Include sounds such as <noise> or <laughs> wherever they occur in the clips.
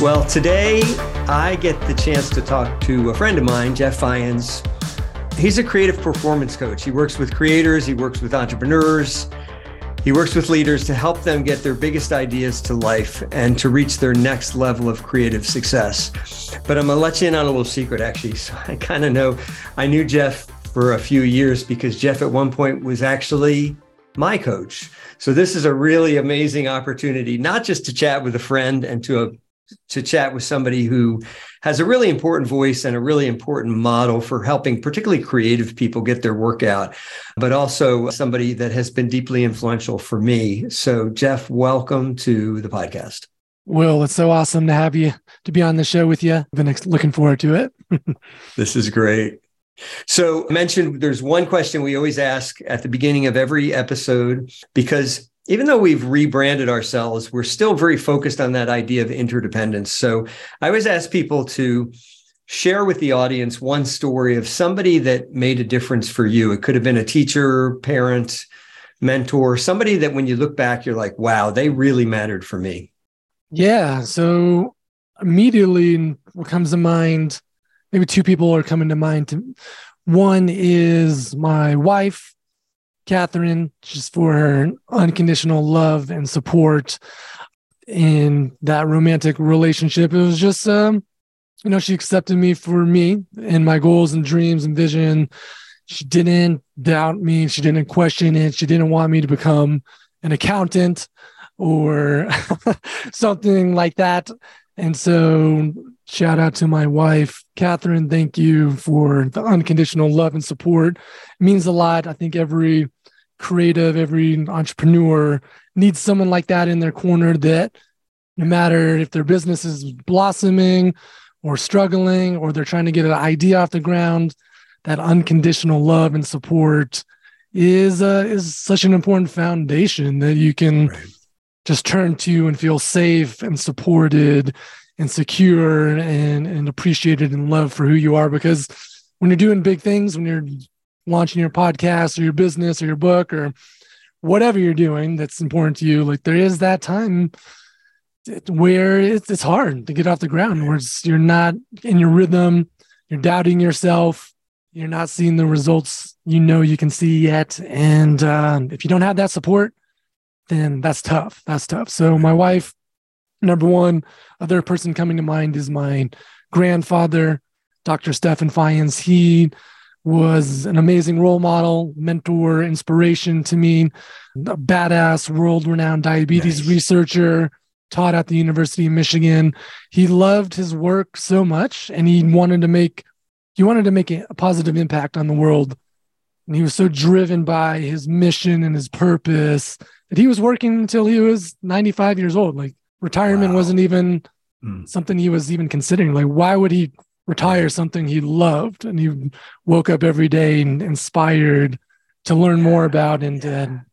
Well, today I get the chance to talk to a friend of mine, Jeff Fajans. He's a creative performance coach. He works with creators, he works with entrepreneurs, he works with leaders to help them get their biggest ideas to life and to reach their next level of creative success. But I'm gonna let you in on a little secret, actually. <laughs> So I kind of know I knew Jeff for a few years because Jeff at one point was actually my coach. So this is a really amazing opportunity, not just to chat with a friend and to a, to chat with somebody who has a really important voice and a really important model for helping particularly creative people get their work out, but also somebody that has been deeply influential for me. So Jeff, welcome to the podcast. Will, it's so awesome to have you to be on the show with you. I've been looking forward to it. <laughs> this is great. So, I mentioned there's one question we always ask at the beginning of every episode because even though we've rebranded ourselves, we're still very focused on that idea of interdependence. So I always ask people to share with the audience one story of somebody that made a difference for you. It could have been a teacher, parent, mentor, somebody that when you look back, you're like, wow, they really mattered for me. Yeah. So immediately what comes to mind, maybe two people are coming to mind. One is my wife, Catherine, just for her unconditional love and support in that romantic relationship. It was just, um, you know, she accepted me for me and my goals and dreams and vision. She didn't doubt me. She didn't question it. She didn't want me to become an accountant or <laughs> something like that. And so, shout out to my wife, Catherine. Thank you for the unconditional love and support. It means a lot. I think every creative, every entrepreneur needs someone like that in their corner that no matter if their business is blossoming or struggling or they're trying to get an idea off the ground, that unconditional love and support is uh, is such an important foundation that you can right. just turn to and feel safe and supported and secure and and appreciated and loved for who you are because when you're doing big things when you're launching your podcast or your business or your book or whatever you're doing that's important to you like there is that time where it's, hard to get off the ground where you're not in your rhythm you're doubting yourself you're not seeing the results you know you can see yet. And uh, if you don't have that support then that's tough that's tough. So my wife number one other person coming to mind is my grandfather dr Stefan Fajans he was an amazing role model, mentor, inspiration to me, a badass, world renowned diabetes nice. researcher, taught at the University of Michigan. He loved his work so much and he wanted to make he wanted to make a positive impact on the world. And he was so driven by his mission and his purpose that he was working until he was 95 years old. Like retirement wow. wasn't even mm. something he was even considering. Like, why would he retire something he loved and he woke up every day and inspired to learn more about and to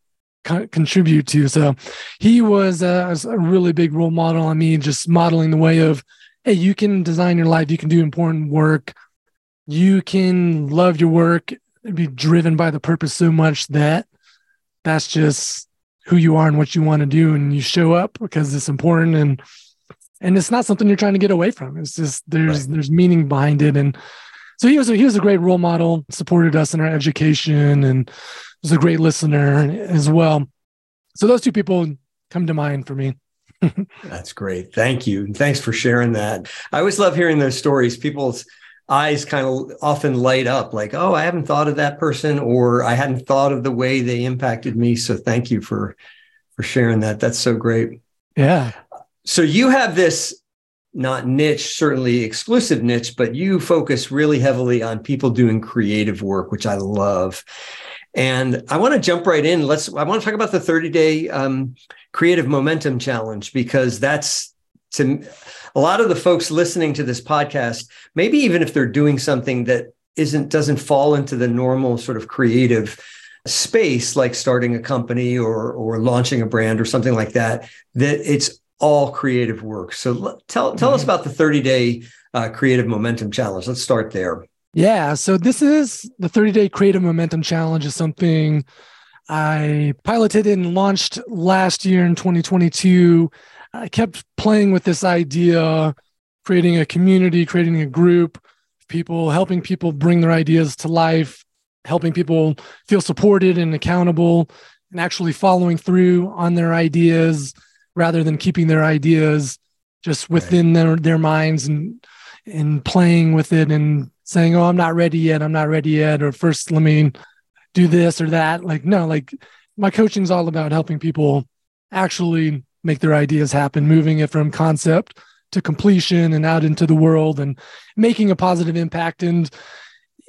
co- contribute to. So he was a, a, really big role model on me, just modeling the way of, hey, you can design your life, you can do important work, you can love your work, be driven by the purpose so much that that's just who you are and what you want to do, and you show up because it's important and and it's not something you're trying to get away from. It's just there's right. there's meaning behind it, and so he was a, he was a great role model, supported us in our education, and was a great listener as well. So those two people come to mind for me. <laughs> That's great. Thank you. Thanks for sharing that. I always love hearing those stories. People's eyes kind of often light up like, oh, I haven't thought of that person or I hadn't thought of the way they impacted me. So thank you for for sharing that. That's so great. Yeah. So you have this not niche, certainly exclusive niche, but you focus really heavily on people doing creative work, which I love. And I want to jump right in. Let's. I want to talk about the 30 day um, creative momentum challenge because that's to a lot of the folks listening to this podcast. Maybe even if they're doing something that isn't doesn't fall into the normal sort of creative space, like starting a company or or launching a brand or something like that, that it's all creative work. So tell tell mm-hmm. us about the 30 day uh, creative momentum challenge. Let's start there. Yeah, so this is the 30 day creative momentum challenge is something I piloted and launched last year in 2022. I kept playing with this idea, creating a community, creating a group, people, helping people bring their ideas to life, helping people feel supported and accountable, and actually following through on their ideas rather than keeping their ideas just within right. their, their minds and and playing with it and saying, "Oh, I'm not ready yet. I'm not ready yet," or first let me do this or that. Like no, like my coaching is all about helping people actually make their ideas happen, moving it from concept to completion and out into the world and making a positive impact. And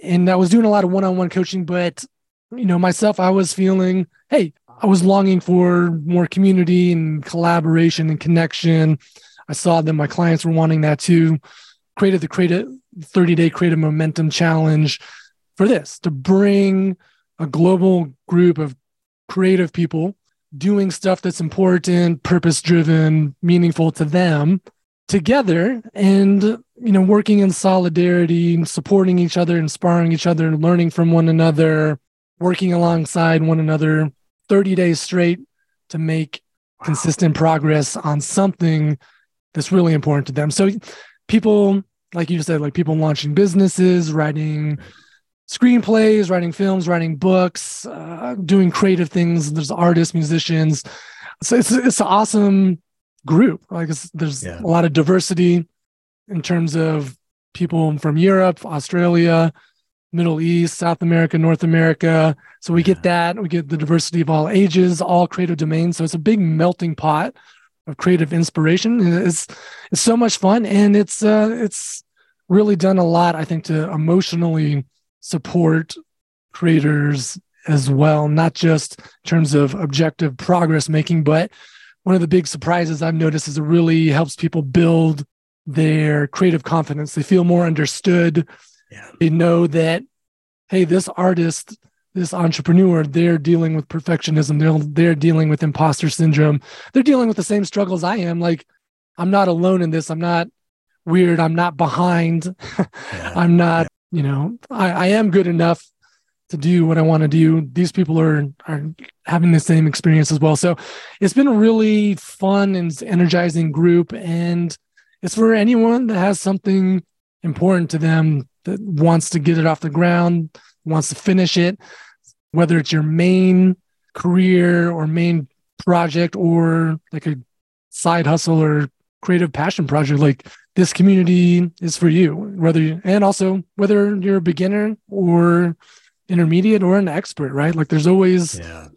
and I was doing a lot of one-on-one coaching, but you know, myself, I was feeling, hey, I was longing for more community and collaboration and connection. I saw that my clients were wanting that too. Created the creative 30 day creative momentum challenge for this to bring a global group of creative people doing stuff that's important, purpose driven, meaningful to them together and you know working in solidarity and supporting each other inspiring each other learning from one another working alongside one another 30 days straight to make wow. consistent progress on something that's really important to them so people like you said like people launching businesses writing screenplays, writing films, writing books, uh, doing creative things. There's artists, musicians. So it's it's an awesome group. Like there's yeah. a lot of diversity in terms of people from Europe, Australia, Middle East, South America, North America. So we get that. We get the diversity of all ages, all creative domains. So it's a big melting pot of creative inspiration. It's it's so much fun, and it's uh, it's really done a lot. I think to emotionally support creators as well, not just in terms of objective progress making, but one of the big surprises I've noticed is it really helps people build their creative confidence. They feel more understood. Yeah. They know that, hey, this artist, this entrepreneur, they're dealing with perfectionism. They're, they're dealing with imposter syndrome. They're dealing with the same struggles I am. Like, I'm not alone in this. I'm not weird. I'm not behind. <laughs> Yeah. I'm not you know, I, I am good enough to do what I want to do. These people are are having the same experience as well. So it's been a really fun and energizing group. And it's for anyone that has something important to them that wants to get it off the ground, wants to finish it, whether it's your main career or main project or like a side hustle or creative passion project. Like this community is for you whether you, and also whether you're a beginner or intermediate or an expert right like there's always yeah.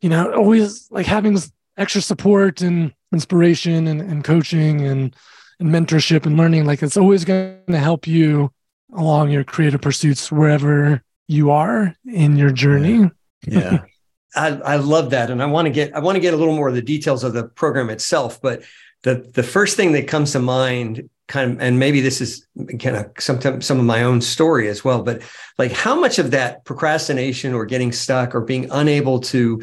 you know always like having extra support and inspiration and, and coaching and, and mentorship and learning like it's always going to help you along your creative pursuits wherever you are in your journey yeah. <laughs> I, I love that and i want to get i want to get a little more of the details of the program itself but the the first thing that comes to mind kind of and maybe this is kind of sometimes some of my own story as well but like how much of that procrastination or getting stuck or being unable to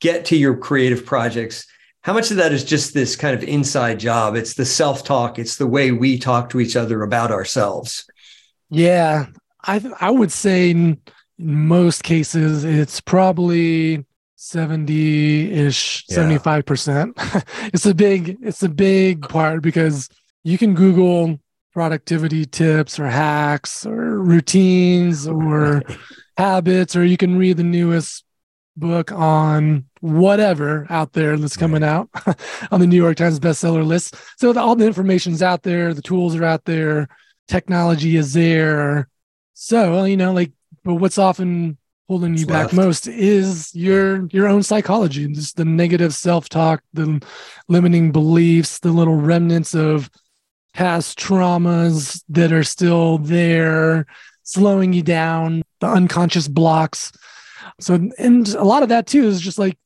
get to your creative projects how much of that is just this kind of inside job? It's the self-talk. It's the way we talk to each other about ourselves. Yeah i i would say in most cases it's probably 70-ish yeah. 75% <laughs> it's a big it's a big part because you can google productivity tips or hacks or routines or <laughs> habits or you can read the newest book on whatever out there that's coming right. out <laughs> on the new york times bestseller list. So the, all the information's out there the tools are out there technology is there. So you know like but what's often holding you back most is your your own psychology just the negative self-talk the limiting beliefs the little remnants of past traumas that are still there slowing you down the unconscious blocks. So and a lot of that too is just like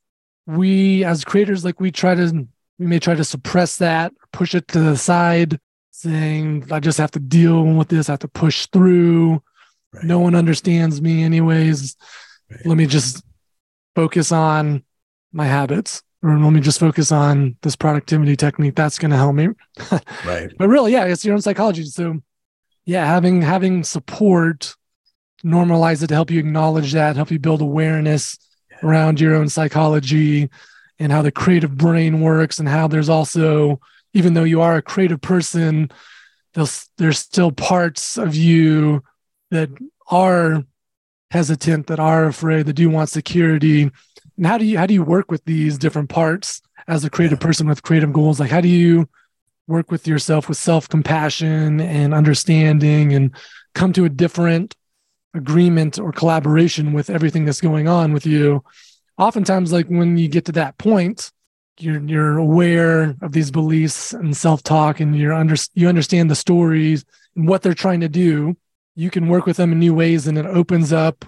we as creators like we try to we may try to suppress that push it to the side saying i just have to deal with this i have to push through Right. No one understands me, anyways. Right. Let me just focus on my habits, or let me just focus on this productivity technique. That's going to help me. <laughs> right. But really, yeah, it's your own psychology. So, yeah, having having support, normalize it to help you acknowledge that, help you build awareness. Around your own psychology, and how the creative brain works and how there's also even though you are a creative person there's there's still parts of you that are hesitant that are afraid that do want security. And how do you how do you work with these different parts as a creative person with creative goals? Like how do you work with yourself with self-compassion and understanding and come to a different agreement or collaboration with everything that's going on with you oftentimes like when you get to that point you're you're aware of these beliefs and self-talk and you're under you understand the stories and what they're trying to do you can work with them in new ways and it opens up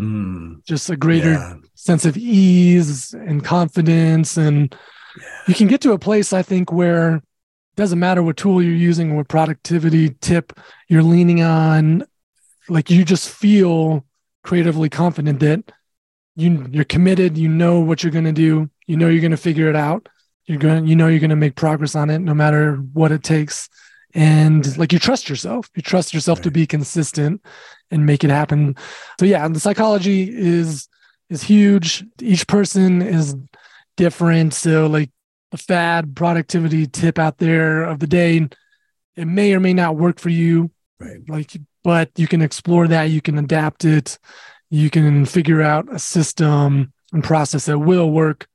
Mm, just a greater yeah. sense of ease and confidence. And you can get to a place i think where it doesn't matter what tool you're using or what productivity tip you're leaning on like you just feel creatively confident that you you're committed you know what you're going to do you know you're going to figure it out you're going you know you're going to make progress on it no matter what it takes. And like you trust yourself. You trust yourself to be consistent and make it happen. So yeah and the psychology is is huge. Each person is different. So like the fad productivity tip out there of the day it may or may not work for you. Right. like but you can explore that you can adapt it you can figure out a system and process that will work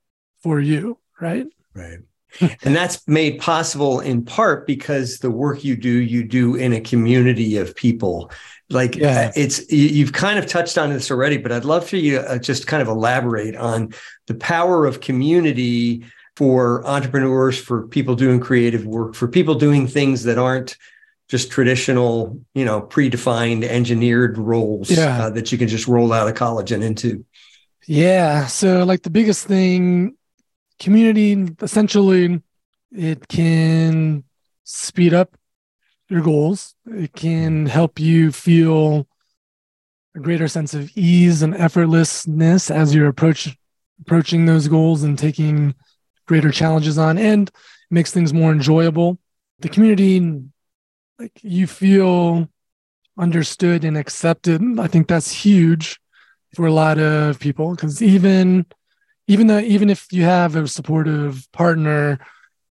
for you right Right. <laughs> and that's made possible in part because the work you do, you do in a community of people. Like Yeah. uh, it's, you- you've kind of touched on this already, but I'd love for you to uh, just kind of elaborate on the power of community for entrepreneurs, for people doing creative work, for people doing things that aren't just traditional, you know, predefined engineered roles Yeah. uh, that you can just roll out of college and into. Yeah. So, like, the biggest thing, community essentially, it can speed up your goals, it can help you feel a greater sense of ease and effortlessness as you're approach, approaching those goals and taking greater challenges on, and makes things more enjoyable. The community, like, you feel understood and accepted. I think that's huge for a lot of people because even even though even if you have a supportive partner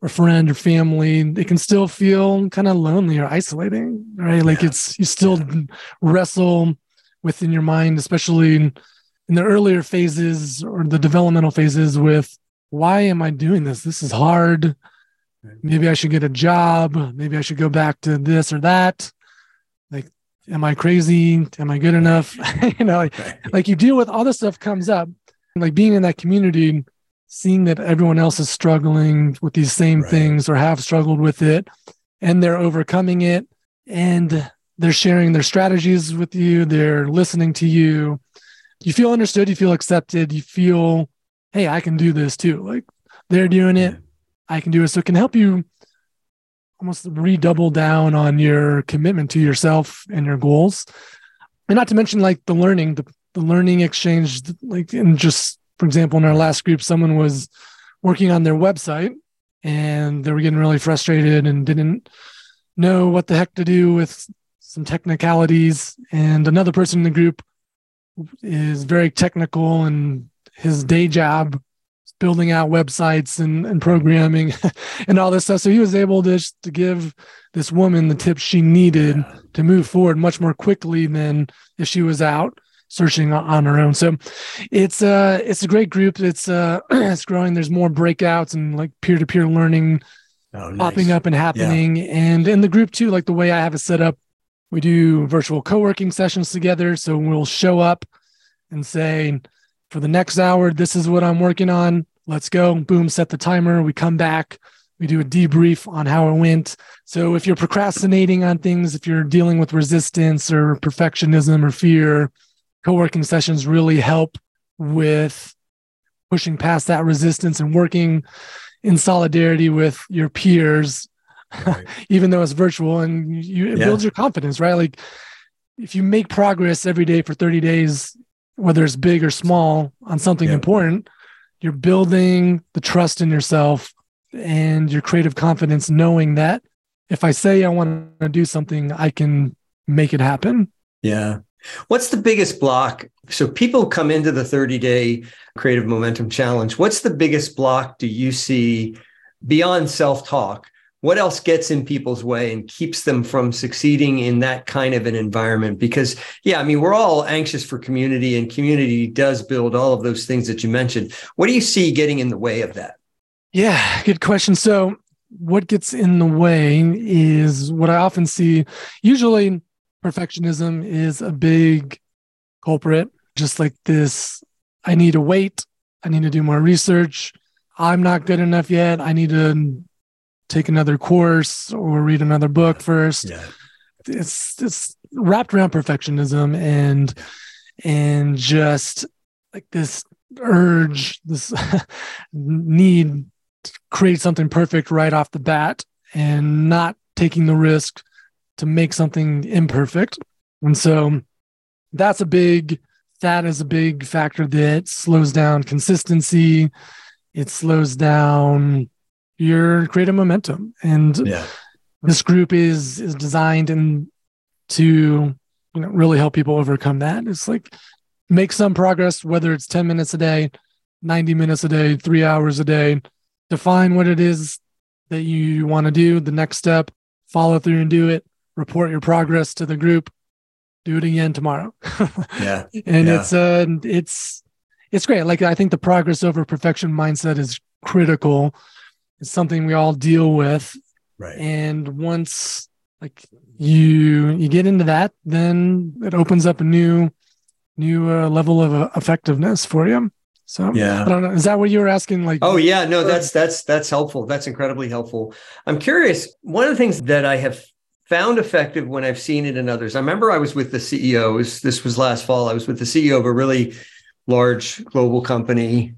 or friend or family it can still feel kind of lonely or isolating right like Yeah. it's you still wrestle within your mind especially in, in the earlier phases or the developmental phases with why am i doing this this is hard. Maybe i should get a job. Maybe i should go back to this or that. Like am i crazy? Am i good enough? <laughs> You know like, Right. like you deal with all this stuff comes up. Like being in that community seeing that everyone else is struggling with these same Right. things or have struggled with it and they're overcoming it and they're sharing their strategies with you they're listening to you. You feel understood you feel accepted you feel hey i can do this too. Like they're doing it. I can do it. So it can help you almost redouble down on your commitment to yourself and your goals. And not to mention like the learning the, the learning exchange like and just for example in our last group someone was working on their website and they were getting really frustrated and didn't know what the heck to do with some technicalities. And another person in the group is very technical and his day job is building out websites and, and programming <laughs> and all this stuff so he was able to, just to give this woman the tips she needed Yeah. to move forward much more quickly than if she was out searching on- her own. So it's uh it's a great group. It's uh <clears throat> it's growing. There's more breakouts and like peer-to-peer learning Oh, popping up and happening. And in the group too, like the way I have it set up, we do virtual co-working sessions together. So we'll show up and say, for the next hour, this is what I'm working on. Let's go. Boom, set the timer. We come back. We do a debrief on how it went. So if you're procrastinating on things, if you're dealing with resistance or perfectionism or fear, co-working sessions really help with pushing past that resistance and working in solidarity with your peers Right. <laughs> even though it's virtual and you it Yeah. builds your confidence right like if you make progress every day for 30 days whether it's big or small on something Yeah. important you're building the trust in yourself and your creative confidence knowing that if i say i want to do something i can make it happen Yeah. What's the biggest block? So people come into the 30 day creative momentum challenge. What's the biggest block do you see beyond self talk? What else gets in people's way and keeps them from succeeding in that kind of an environment? Because, yeah, I mean, we're all anxious for community, and community does build all of those things that you mentioned. What do you see getting in the way of that? Yeah, good question. So, what gets in the way is what I often see. Usually, perfectionism is a big culprit, just like this I need to wait, I need to do more research. I'm not good enough yet. I need to take another course or read another book first. Yeah. It's it's wrapped around perfectionism and and just like this urge, this <laughs> need to create something perfect right off the bat and not taking the risk to make something imperfect. And so that's a big that is a big factor that slows down consistency. It slows down your creative momentum. And yeah. this group is is designed and to you know really help people overcome that. It's like make some progress, whether it's 10 minutes a day, 90 minutes a day, three hours a day. Define what it is that you want to do, the next step, follow through and do it, report your progress to the group, do it again tomorrow. <laughs> yeah. And yeah. it's uh it's it's great. Like I think the progress over perfection mindset is critical it's something we all deal with. Right. And once like you you get into that, then it opens up a new new uh, level of uh, effectiveness for you. So yeah, I don't know. Is that what you were asking? Like, oh yeah, no, that's that's that's helpful. That's incredibly helpful. I'm curious. One of the things that I have found effective when I've seen it in others. I remember I was with the CEOs. This was last fall. I was with the CEO of a really large global company,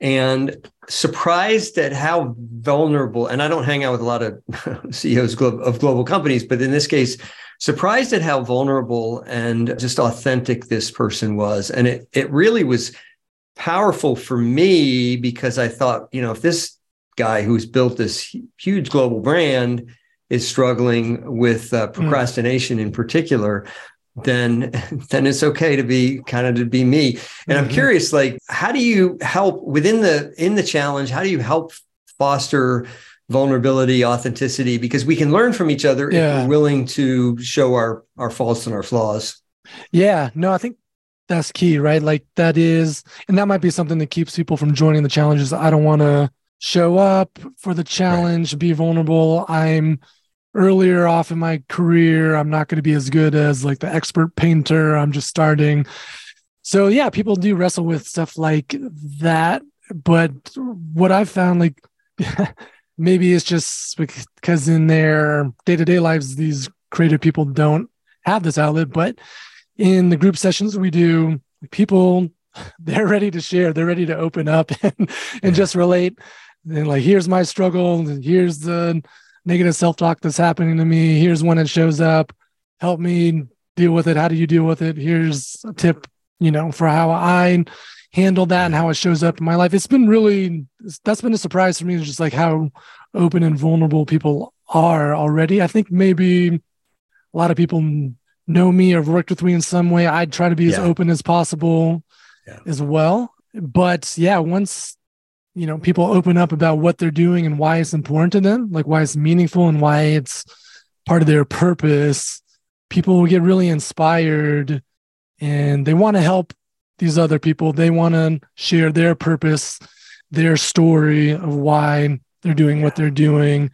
and surprised at how vulnerable and i don't hang out with a lot of <laughs> ceos of global companies but in this case surprised at how vulnerable and just authentic this person was and it it really was powerful for me because i thought you know if this guy who's built this huge global brand is struggling with uh, hmm. procrastination mm. in particular then <laughs> then it's okay to be kind of to be me and i'm mm-hmm. curious like how do you help within the in the challenge how do you help foster vulnerability authenticity because we can learn from each other yeah. if we're willing to show our our faults and our flaws yeah no i think that's key right like that is and that might be something that keeps people from joining the challenges i don't want to show up for the challenge right. be vulnerable i'm earlier off in my career i'm not going to be as good as like the expert painter i'm just starting. So yeah people do wrestle with stuff like that but what i've found like <laughs> maybe it's just because in their day-to-day lives these creative people don't have this outlet but in the group sessions we do people <laughs> they're ready to share they're ready to open up <laughs> and, and just relate. And like here's my struggle and here's the negative self-talk that's happening to me. Here's when it shows up. Help me deal with it. How do you deal with it? Here's a tip you know for how i handle that and how it shows up in my life. It's been really that's been a surprise for me just like how open and vulnerable people are already. I think maybe a lot of people know me or worked with me in some way. I'd try to be yeah. as open as possible yeah. as well. But yeah once you know people open up about what they're doing and why it's important to them like why it's meaningful and why it's part of their purpose. People will get really inspired and they want to help these other people. They want to share their purpose their story of why they're doing yeah. what they're doing.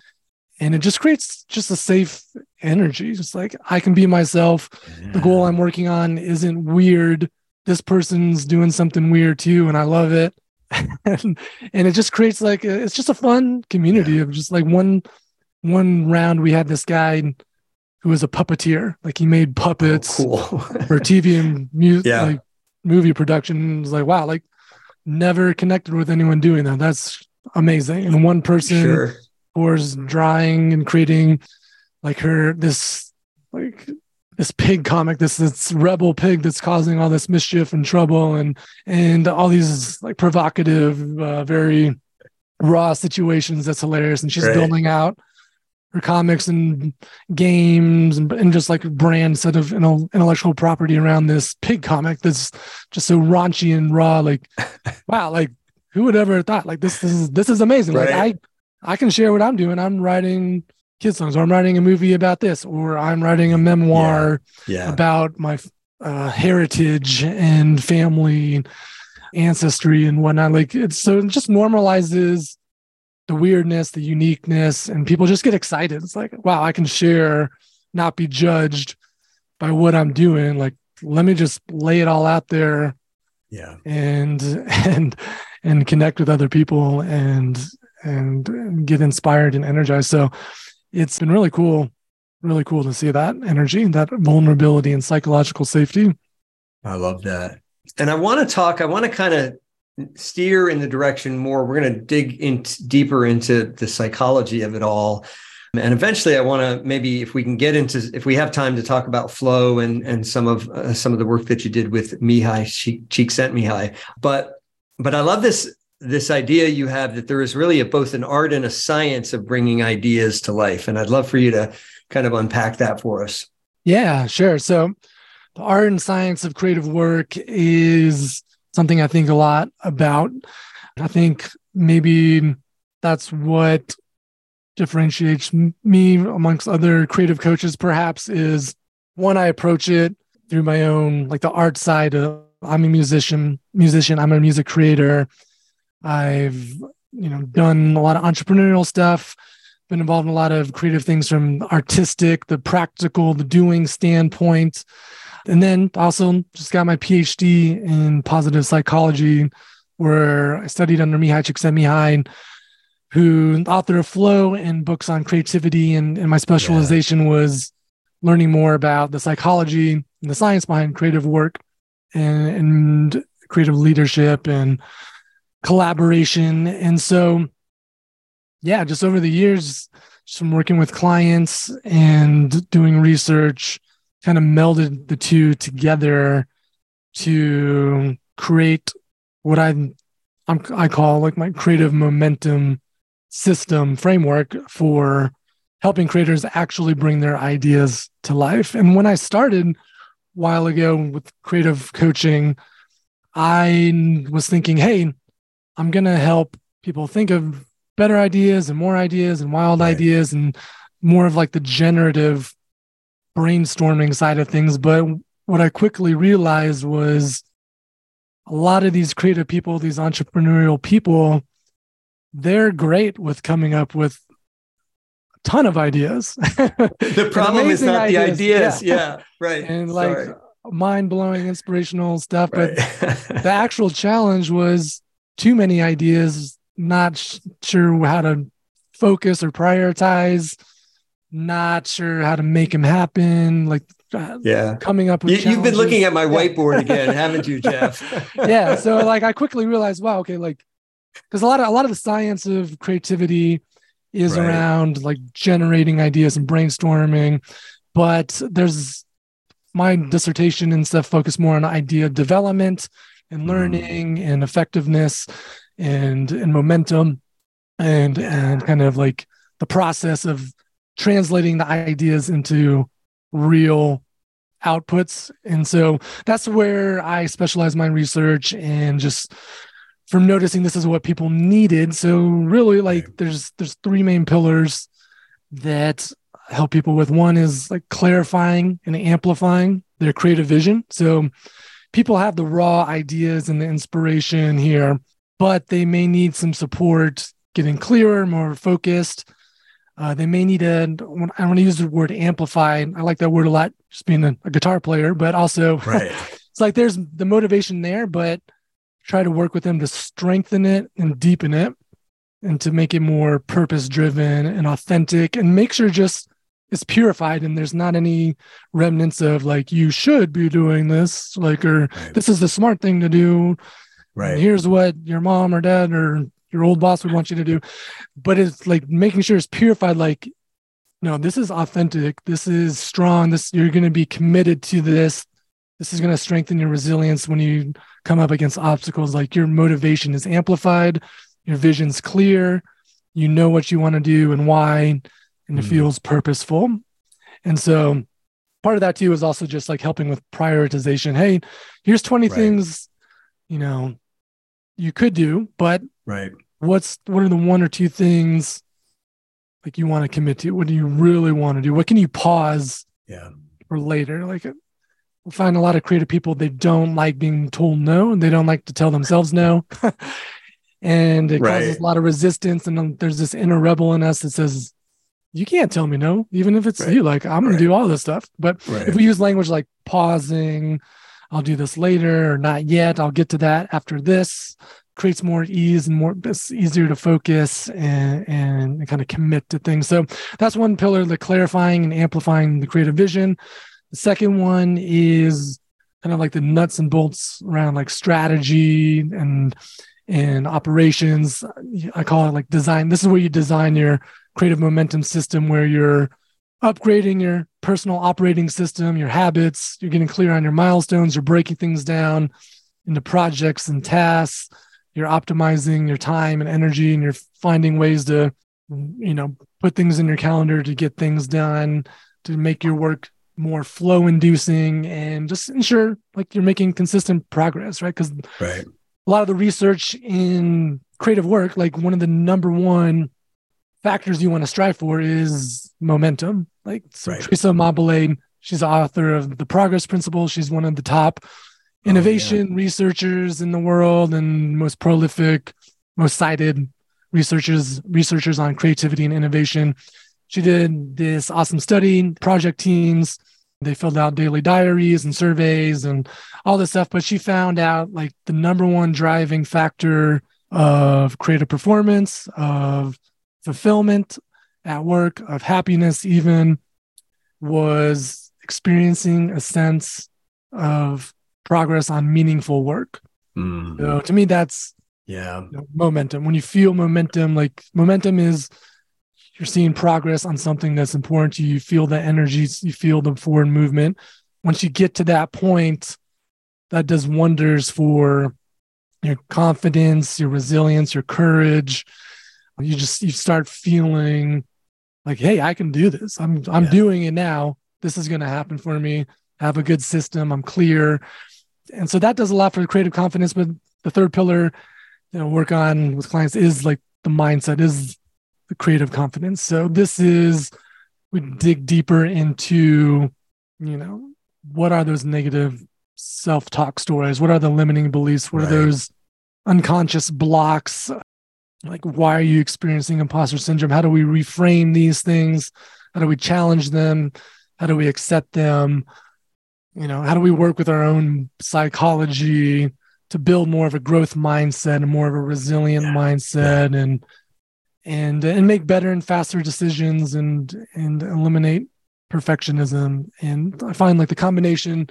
And it just creates just a safe energy. Just like i can be myself. Yeah. the goal i'm working on isn't weird. This person's doing something weird too and i love it and, <laughs> and it just creates like a, it's just a fun community yeah. of just like one one round we had this guy who was a puppeteer like he made puppets oh, cool. <laughs> for tv and yeah. like movie production it was like wow like never connected with anyone doing that that's amazing and one person sure. was drawing and creating like her this like this pig comic, this this rebel pig that's causing all this mischief and trouble and and all these like provocative, uh, very raw situations. That's hilarious. And she's building out her comics and games and, and just like a brand set of intellectual property around this pig comic that's just so raunchy and raw. Like, <laughs> wow, like who would ever have thought like this, this is this is amazing. Right. Like I I can share what I'm doing. I'm writing kids songs or I'm writing a movie about this or I'm writing a memoir yeah. Yeah. about my uh, heritage and family ancestry and whatnot. Like it's so it just normalizes the weirdness, the uniqueness, and people just get excited. It's like, wow, I can share, not be judged by what I'm doing. Like, let me just lay it all out there. Yeah. And and and connect with other people and and, and get inspired and energized. So it's been really cool, really cool to see that energy, that vulnerability and psychological safety. I love that. And I want to talk, I want to kind of steer in the direction more. We're going to dig in deeper into the psychology of it all. And eventually, I want to maybe if we can get into if we have time to talk about flow and and some of uh, some of the work that you did with Mihai Csikszentmihalyi. But but I love this this idea you have that there is really a, both an art and a science of bringing ideas to life. And I'd love for you to kind of unpack that for us. Yeah, sure. So the art and science of creative work is something I think a lot about. I think maybe that's what differentiates me amongst other creative coaches, perhaps, is one, I approach it through my own, like the art side of I'm a musician, musician, I'm a music creator. I've, you know, done a lot of entrepreneurial stuff, been involved in a lot of creative things from artistic, the practical, the doing standpoint. And then also just got my PhD in positive psychology, where I studied under Mihai Csikszentmihalyi, who author of Flow and books on creativity. And, and my specialization yeah. was learning more about the psychology and the science behind creative work and, and creative leadership and collaboration. And so, yeah, just over the years, just from working with clients and doing research, kind of melded the two together to create what I I call like my creative momentum system framework for helping creators actually bring their ideas to life. And when I started a while ago with creative coaching, I was thinking, hey, I'm going to help people think of better ideas and more ideas and wild right. ideas and more of like the generative brainstorming side of things. But what I quickly realized was a lot of these creative people, these entrepreneurial people, they're great with coming up with a ton of ideas. <laughs> the problem is not ideas. the ideas. Yeah, yeah right. <laughs> And like mind blowing, inspirational stuff. Right. But <laughs> the actual challenge was too many ideas, not sure how to focus or prioritize not sure how to make them happen. Like, uh, yeah, coming up with. You, have been looking at my whiteboard again, <laughs> haven't you, Jeff? <laughs> yeah. So, like, I quickly realized, wow, okay, like, because a lot of a lot of the science of creativity is right. around like generating ideas and brainstorming, but there's my dissertation and stuff focus more on idea development and mm. learning and effectiveness and and momentum and and kind of like the process of translating the ideas into real outputs. And so that's where I specialize my research and just from noticing this is what people needed. So really like there's there's three main pillars that help people with one is like clarifying and amplifying their creative vision. So people have the raw ideas and the inspiration here, but they may need some support getting clearer, more focused, uh, they may need a, I want to use the word amplify. I like that word a lot, just being a, a guitar player, but also <laughs> right. it's like there's the motivation there, but try to work with them to strengthen it and deepen it and to make it more purpose driven and authentic and make sure just it's purified and there's not any remnants of like you should be doing this like or right. this is the smart thing to do. Right. here's what your mom or dad or your old boss would want you to do. But it's like making sure it's purified like no this is authentic. This is strong. This you're going to be committed to this. This is going to strengthen your resilience when you come up against obstacles. Like your motivation is amplified. Your vision's clear. You know what you want to do and why and it Mhm. feels purposeful. And so part of that too is also just like helping with prioritization. Hey, here's 20 Right. things, you know, you could do, but Right. what's what are the one or two things like you want to commit to? What do you really want to do? What can you pause Yeah. for later? Like we find a lot of creative people they don't like being told no and they don't like to tell themselves no. <laughs> and it causes a lot of resistance. And then there's this inner rebel in us that says, You can't tell me no, even if it's Right. you. Like I'm gonna do all this stuff. But Right. if we use language like pausing, I'll do this later or not yet, I'll get to that after this, creates more ease and more it's easier to focus and, and kind of commit to things. So that's one pillar, the clarifying and amplifying the creative vision. The second one is kind of like the nuts and bolts around like strategy and and operations. I call it like design. This is where you design your creative momentum system where you're upgrading your personal operating system, your habits, you're getting clear on your milestones, you're breaking things down into projects and tasks, you're optimizing your time and energy, and you're finding ways to, you know, put things in your calendar to get things done, to make your work more flow inducing and just ensure like you're making consistent progress, right? Because Right. a lot of the research in creative work, like one of the number one factors you want to strive for is momentum. Like so Right. Teresa Amabile, she's the author of the Progress Principle. She's one of the top Oh, innovation researchers in the world and most prolific, most cited researchers researchers on creativity and innovation. She did this awesome study, project teams. They filled out daily diaries and surveys and all this stuff. But she found out like the number one driving factor of creative performance, of fulfillment at work, of happiness, even was experiencing a sense of progress on meaningful work. Mhm. So to me, that's Yeah. you know, momentum. When you feel momentum, like momentum is you're seeing progress on something that's important to you. You feel the energies, you feel the forward movement. Once you get to that point, that does wonders for your confidence, your resilience, your courage. You just you start feeling like, hey, I can do this. I'm I'm Yeah. doing it now. This is gonna happen for me. I have a good system. I'm clear. And so that does a lot for creative confidence. But the third pillar you know work on with clients is like the mindset is the creative confidence so this is we dig deeper into you know what are those negative self-talk stories what are the limiting beliefs what Right. are those unconscious blocks like why are you experiencing imposter syndrome? How do we reframe these things? How do we challenge them? How do we accept them? You know how do we work with our own psychology to build more of a growth mindset and more of a resilient Yeah. mindset and and and make better and faster decisions and and eliminate perfectionism? And i find like the combination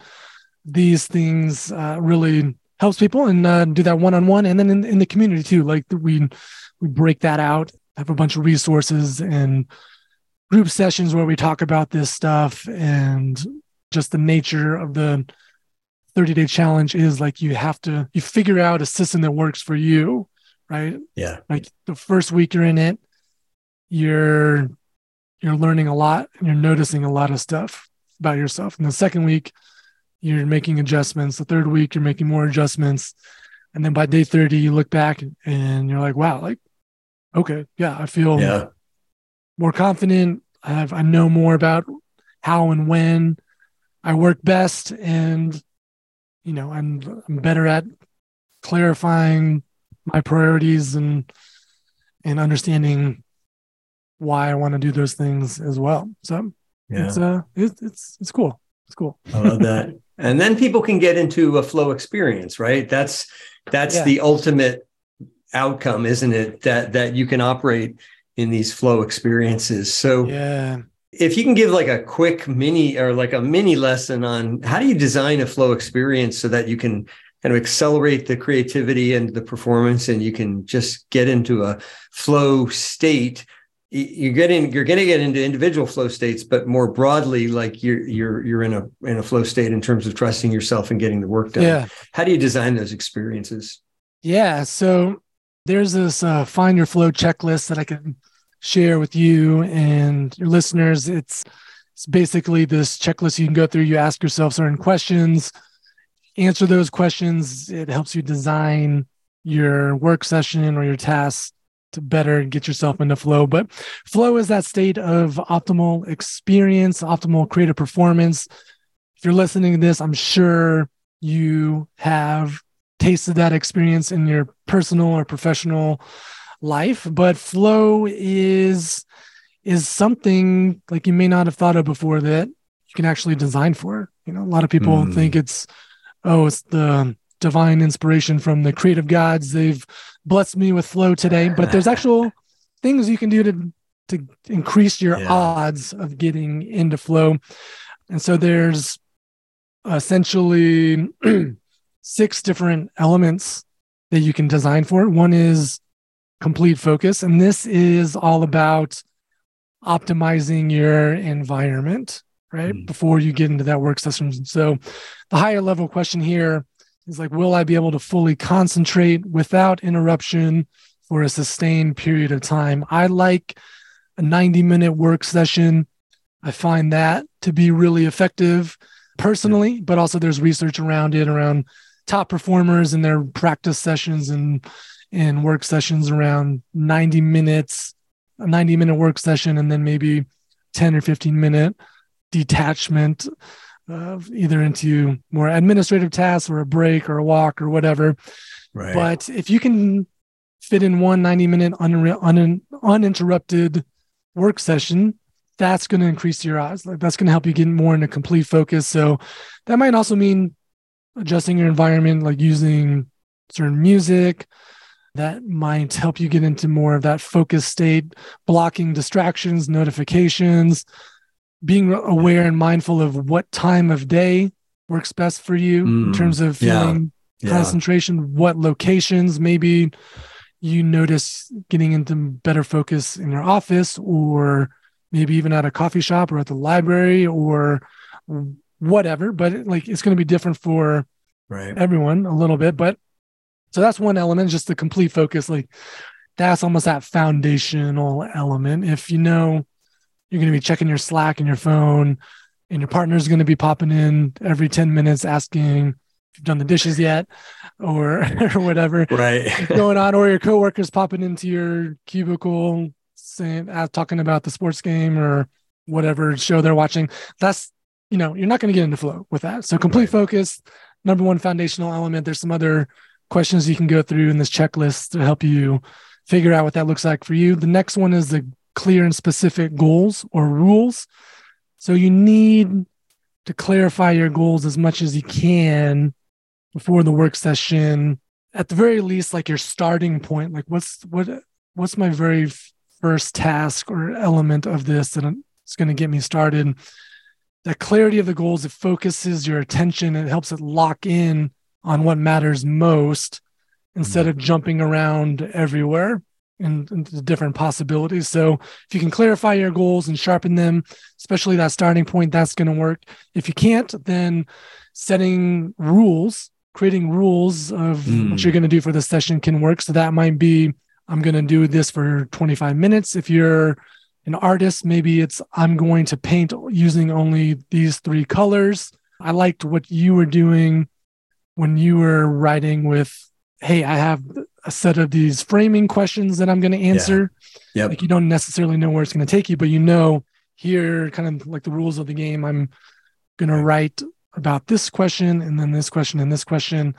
these things uh, really helps people and uh, do that one-on-one and then in, in the community too. Like we we break that out have a bunch of resources and group sessions where we talk about this stuff and just the nature of the 30 day challenge is like you have to you figure out a system that works for you right? Yeah. like the first week you're in it you're you're learning a lot and you're noticing a lot of stuff about yourself. And the second week you're making adjustments the third week you're making more adjustments and then by day 30 you look back and you're like wow like okay yeah i feel Yeah. more confident i have i know more about how and when i work best and you know i'm i'm better at clarifying my priorities and and understanding why I want to do those things as well. So Yeah. it's uh it's it's it's cool. It's cool. I love that. <laughs> And then people can get into a flow experience, right? That's that's Yeah. the ultimate outcome, isn't it? That that you can operate in these flow experiences. So Yeah. if you can give like a quick mini or like a mini lesson on how do you design a flow experience so that you can kind of accelerate the creativity and the performance and you can just get into a flow state you're getting you're going to get into individual flow states but more broadly like you're you're you're in a in a flow state in terms of trusting yourself and getting the work done Yeah. how do you design those experiences Yeah. So there's this uh, find your flow checklist that I can share with you and your listeners. It's it's basically this checklist you can go through. You ask yourself certain questions, answer those questions. It helps you design your work session or your tasks better get yourself into flow. But flow is that state of optimal experience, optimal creative performance. If you're listening to this, I'm sure you have tasted that experience in your personal or professional life. But flow is is something like you may not have thought of before that you can actually design for. You know, a lot of people mm. think it's oh, it's the divine inspiration from the creative gods. They've blessed me with flow today, but there's <laughs> actual things you can do to to increase your yeah. odds of getting into flow. And so there's essentially <clears throat> six different elements that you can design for. One is complete focus, and this is all about optimizing your environment, right? Mm. Before you get into that work session. So the higher level question here is like, will I be able to fully concentrate without interruption for a sustained period of time? I like a 90 minute work session. I find that to be really effective personally, but also there's research around it around top performers and their practice sessions and and work sessions around 90 minutes, a 90 minute work session, and then maybe 10 or 15 minute detachment uh, either into more administrative tasks or a break or a walk or whatever. Right. But if you can fit in one 90 minute un- un- uninterrupted work session, that's going to increase your odds. Like that's going to help you get more into complete focus. So that might also mean adjusting your environment, like using certain music. That might help you get into more of that focus state, blocking distractions, notifications, being aware and mindful of what time of day works best for you mm, in terms of feeling yeah, concentration, yeah. what locations maybe you notice getting into better focus in your office or maybe even at a coffee shop or at the library or whatever but like it's going to be different for right. everyone a little bit but so that's one element just the complete focus like that's almost that foundational element if you know you're going to be checking your Slack and your phone, and your partner's going to be popping in every 10 minutes asking if you've done the dishes yet or <laughs> or whatever. Right. Going on? Or your coworkers popping into your cubicle saying uh, talking about the sports game or whatever show they're watching. That's you know you're not going to get into flow with that. So complete right. focus. Number one foundational element. There's some other questions you can go through in this checklist to help you figure out what that looks like for you. The next one is the clear and specific goals or rules. So you need to clarify your goals as much as you can before the work session. At the very least, like your starting point, like what's what what's my very first task or element of this that it's going to get me started. That clarity of the goals, it focuses your attention, it helps it lock in on what matters most instead mm-hmm. of jumping around everywhere and, and the different possibilities. So if you can clarify your goals and sharpen them, especially that starting point, that's going to work. If you can't, then setting rules, creating rules of mm. what you're going to do for the session can work. So that might be I'm going to do this for 25 minutes. If you're an artist, maybe it's I'm going to paint using only these three colors. I liked what you were doing when you were writing with, hey, I have a set of these framing questions that I'm going to answer. Yeah. Yep. Like you don't necessarily know where it's going to take you, but you know here, kind of like the rules of the game. I'm going to write about this question and then this question and this question.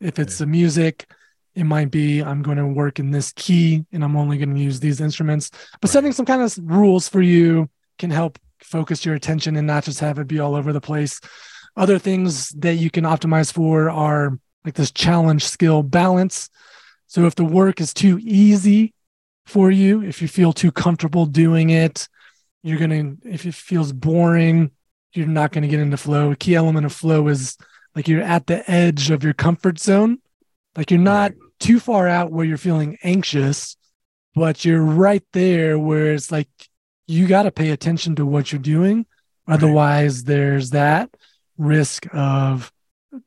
If it's the music, it might be I'm going to work in this key and I'm only going to use these instruments. But right. setting some kind of rules for you can help focus your attention and not just have it be all over the place. Other things that you can optimize for are like this challenge skill balance. So if the work is too easy for you, if you feel too comfortable doing it, you're going to, if it feels boring, you're not going to get into flow. A key element of flow is like you're at the edge of your comfort zone. Like you're not too far out where you're feeling anxious, but you're right there where it's like you got to pay attention to what you're doing. Otherwise, there's that risk of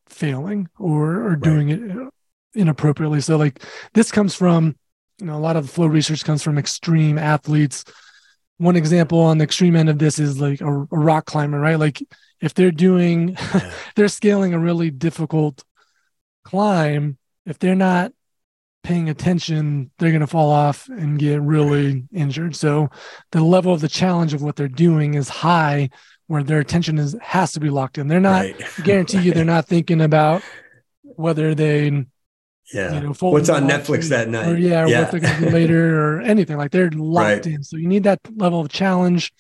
failing or or doing right. it inappropriately. So like this comes from you know, a lot of the flow research comes from extreme athletes. One example on the extreme end of this is like a, a rock climber, right? Like if they're doing, <laughs> yeah. they're scaling a really difficult climb, if they're not paying attention, they're going to fall off and get really injured. So the level of the challenge of what they're doing is high where their attention is has to be locked in. They're not right. <laughs> guarantee you they're not thinking about whether they yeah. You know, What's on Netflix that night? Or, yeah, yeah. what they're going to do later <laughs> or anything. Like they're locked right. in. So you need that level of challenge.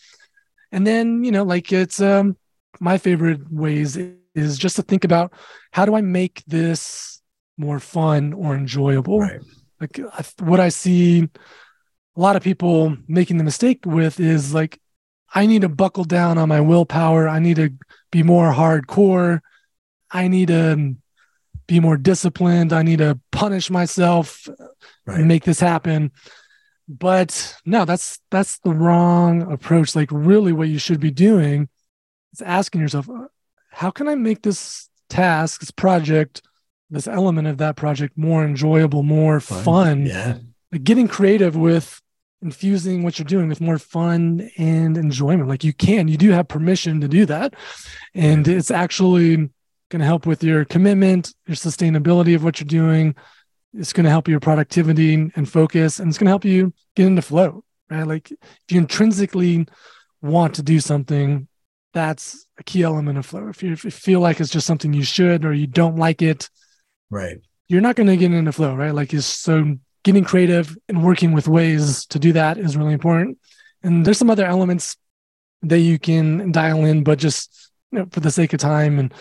And then, you know, like it's um my favorite ways is just to think about how do I make this more fun or enjoyable? Right. Like what I see a lot of people making the mistake with is like I need to buckle down on my willpower. I need to be more hardcore. I need to be more disciplined. I need to punish myself right. and make this happen. But no, that's that's the wrong approach. Like really what you should be doing is asking yourself, uh, how can I make this task, this project, this element of that project more enjoyable, more fun? fun. Yeah. Like getting creative with infusing what you're doing with more fun and enjoyment. Like you can, you do have permission to do that. And it's actually going to help with your commitment, your sustainability of what you're doing. It's going to help your productivity and focus, and it's going to help you get into flow, right? Like if you intrinsically want to do something, that's a key element of flow. If you, if you feel like it's just something you should or you don't like it, right, you're not going to get into flow, right? Like it's so getting creative and working with ways to do that is really important. And there's some other elements that you can dial in, but just you know, for the sake of time and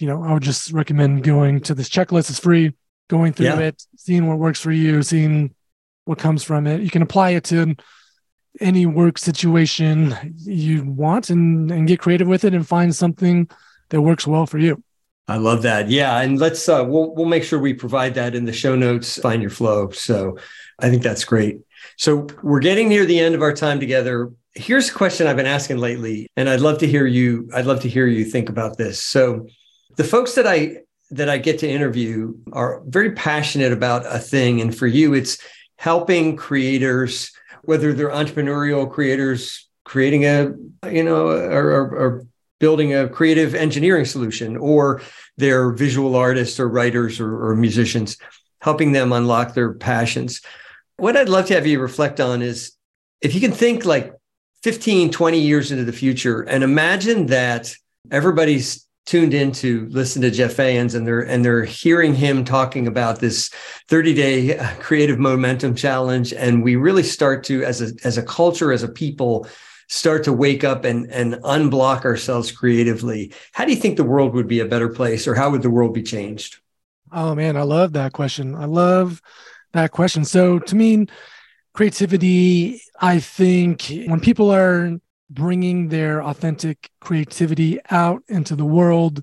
you know, I would just recommend going to this checklist. It's free, going through yeah. it, seeing what works for you, seeing what comes from it. You can apply it to any work situation you want and, and get creative with it and find something that works well for you. I love that. Yeah, and let's uh, we'll we'll make sure we provide that in the show notes. Find your flow. So I think that's great. So we're getting near the end of our time together. Here's a question I've been asking lately, and I'd love to hear you. I'd love to hear you think about this. So the folks that I that I get to interview are very passionate about a thing. And for you, it's helping creators, whether they're entrepreneurial creators, creating a, you know, or, or, or building a creative engineering solution, or they're visual artists or writers or, or musicians, helping them unlock their passions. What I'd love to have you reflect on is if you can think like 15, 20 years into the future and imagine that everybody's tuned in to listen to Jeff Fajans and they're and they're hearing him talking about this 30 day uh, creative momentum challenge. And we really start to as a as a culture as a people start to wake up and and unblock ourselves creatively. How do you think the world would be a better place or how would the world be changed? Oh man i love that question. I love that question. So to me creativity i think when people are bringing their authentic creativity out into the world,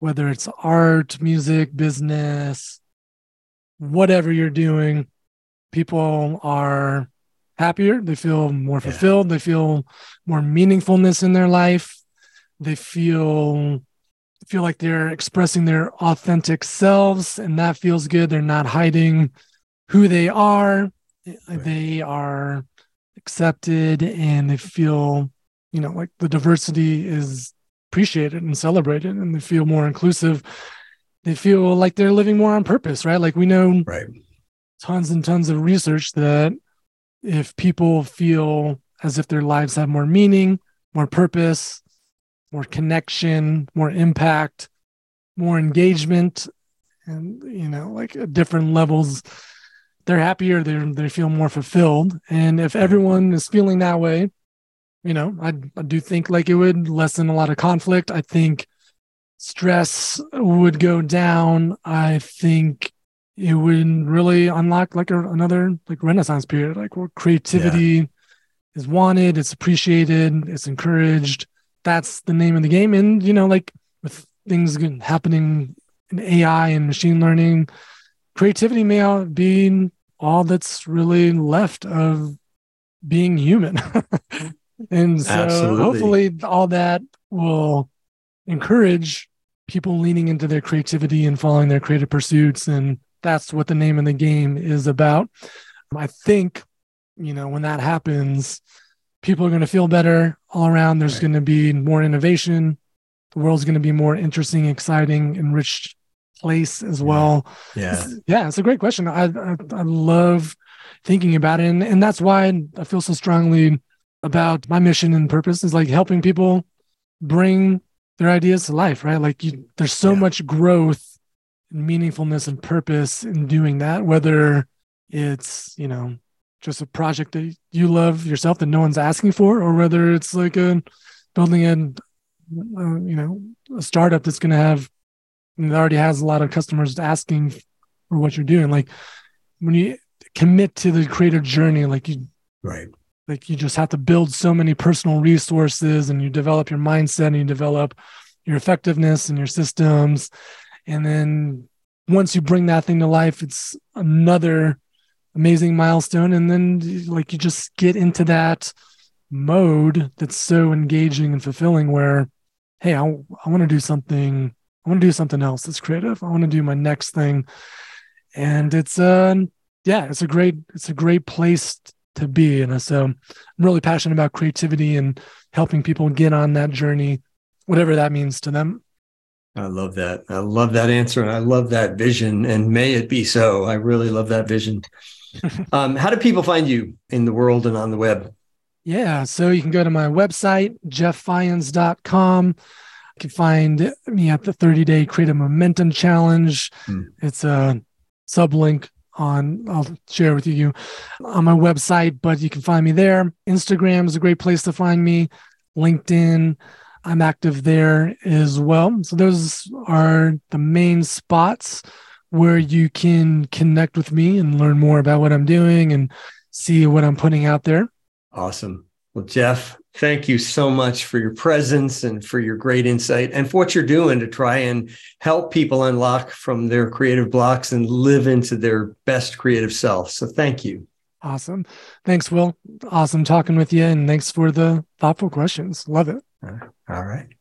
whether it's art, music, business, whatever you're doing, people are happier. They feel more fulfilled. Yeah. They feel more meaningfulness in their life. They feel feel like they're expressing their authentic selves and that feels good. They're not hiding who they are. Right. They are accepted and they feel you know like the diversity is appreciated and celebrated and they feel more inclusive they feel like they're living more on purpose right? Like we know right. tons and tons of research that if people feel as if their lives have more meaning more purpose more connection more impact more engagement and you know like different levels they're happier they they feel more fulfilled. And if everyone is feeling that way you know I, I do think like it would lessen a lot of conflict. I think stress would go down. I think it would really unlock like a, another like renaissance period like where creativity yeah. is wanted it's appreciated it's encouraged. That's the name of the game. And you know like with things happening in ai and machine learning creativity may be all that's really left of being human. <laughs> and so Absolutely. hopefully all that will encourage people leaning into their creativity and following their creative pursuits. And that's what the name of the game is about. I think, you know, when that happens, people are going to feel better all around. There's right. going to be more innovation. The world's going to be more interesting, exciting, enriched place as well. Yeah. It's, yeah. It's a great question. I, I, I love thinking about it. And, and that's why I feel so strongly about my mission and purpose is like helping people bring their ideas to life, right? Like you, there's so yeah. much growth and meaningfulness and purpose in doing that, whether it's, you know, just a project that you love yourself that no one's asking for, or whether it's like a building a, uh, you know, a startup that's going to have, that already has a lot of customers asking for what you're doing. Like when you commit to the creator journey, like you, right. like you just have to build so many personal resources and you develop your mindset and you develop your effectiveness and your systems. And then once you bring that thing to life it's another amazing milestone. And then like you just get into that mode that's so engaging and fulfilling where hey i, I want to do something i want to do something else that's creative i want to do my next thing and it's uh yeah it's a great it's a great place to be. And so I'm really passionate about creativity and helping people get on that journey, whatever that means to them. I love that. I love that answer and I love that vision. And may it be so. I really love that vision. <laughs> um, how do people find you in the world and on the web? Yeah. So you can go to my website, jefffajans.com. You can find me at the 30 day create a momentum challenge. Hmm. It's a sublink on I'll share with you on my website, but you can find me there. Instagram is a great place to find me. LinkedIn, I'm active there as well. So those are the main spots where you can connect with me and learn more about what I'm doing and see what I'm putting out there. Awesome. Well, Jeff, thank you so much for your presence and for your great insight and for what you're doing to try and help people unlock from their creative blocks and live into their best creative self. So thank you. Awesome. Thanks, Will. Awesome talking with you. And thanks for the thoughtful questions. Love it. All right.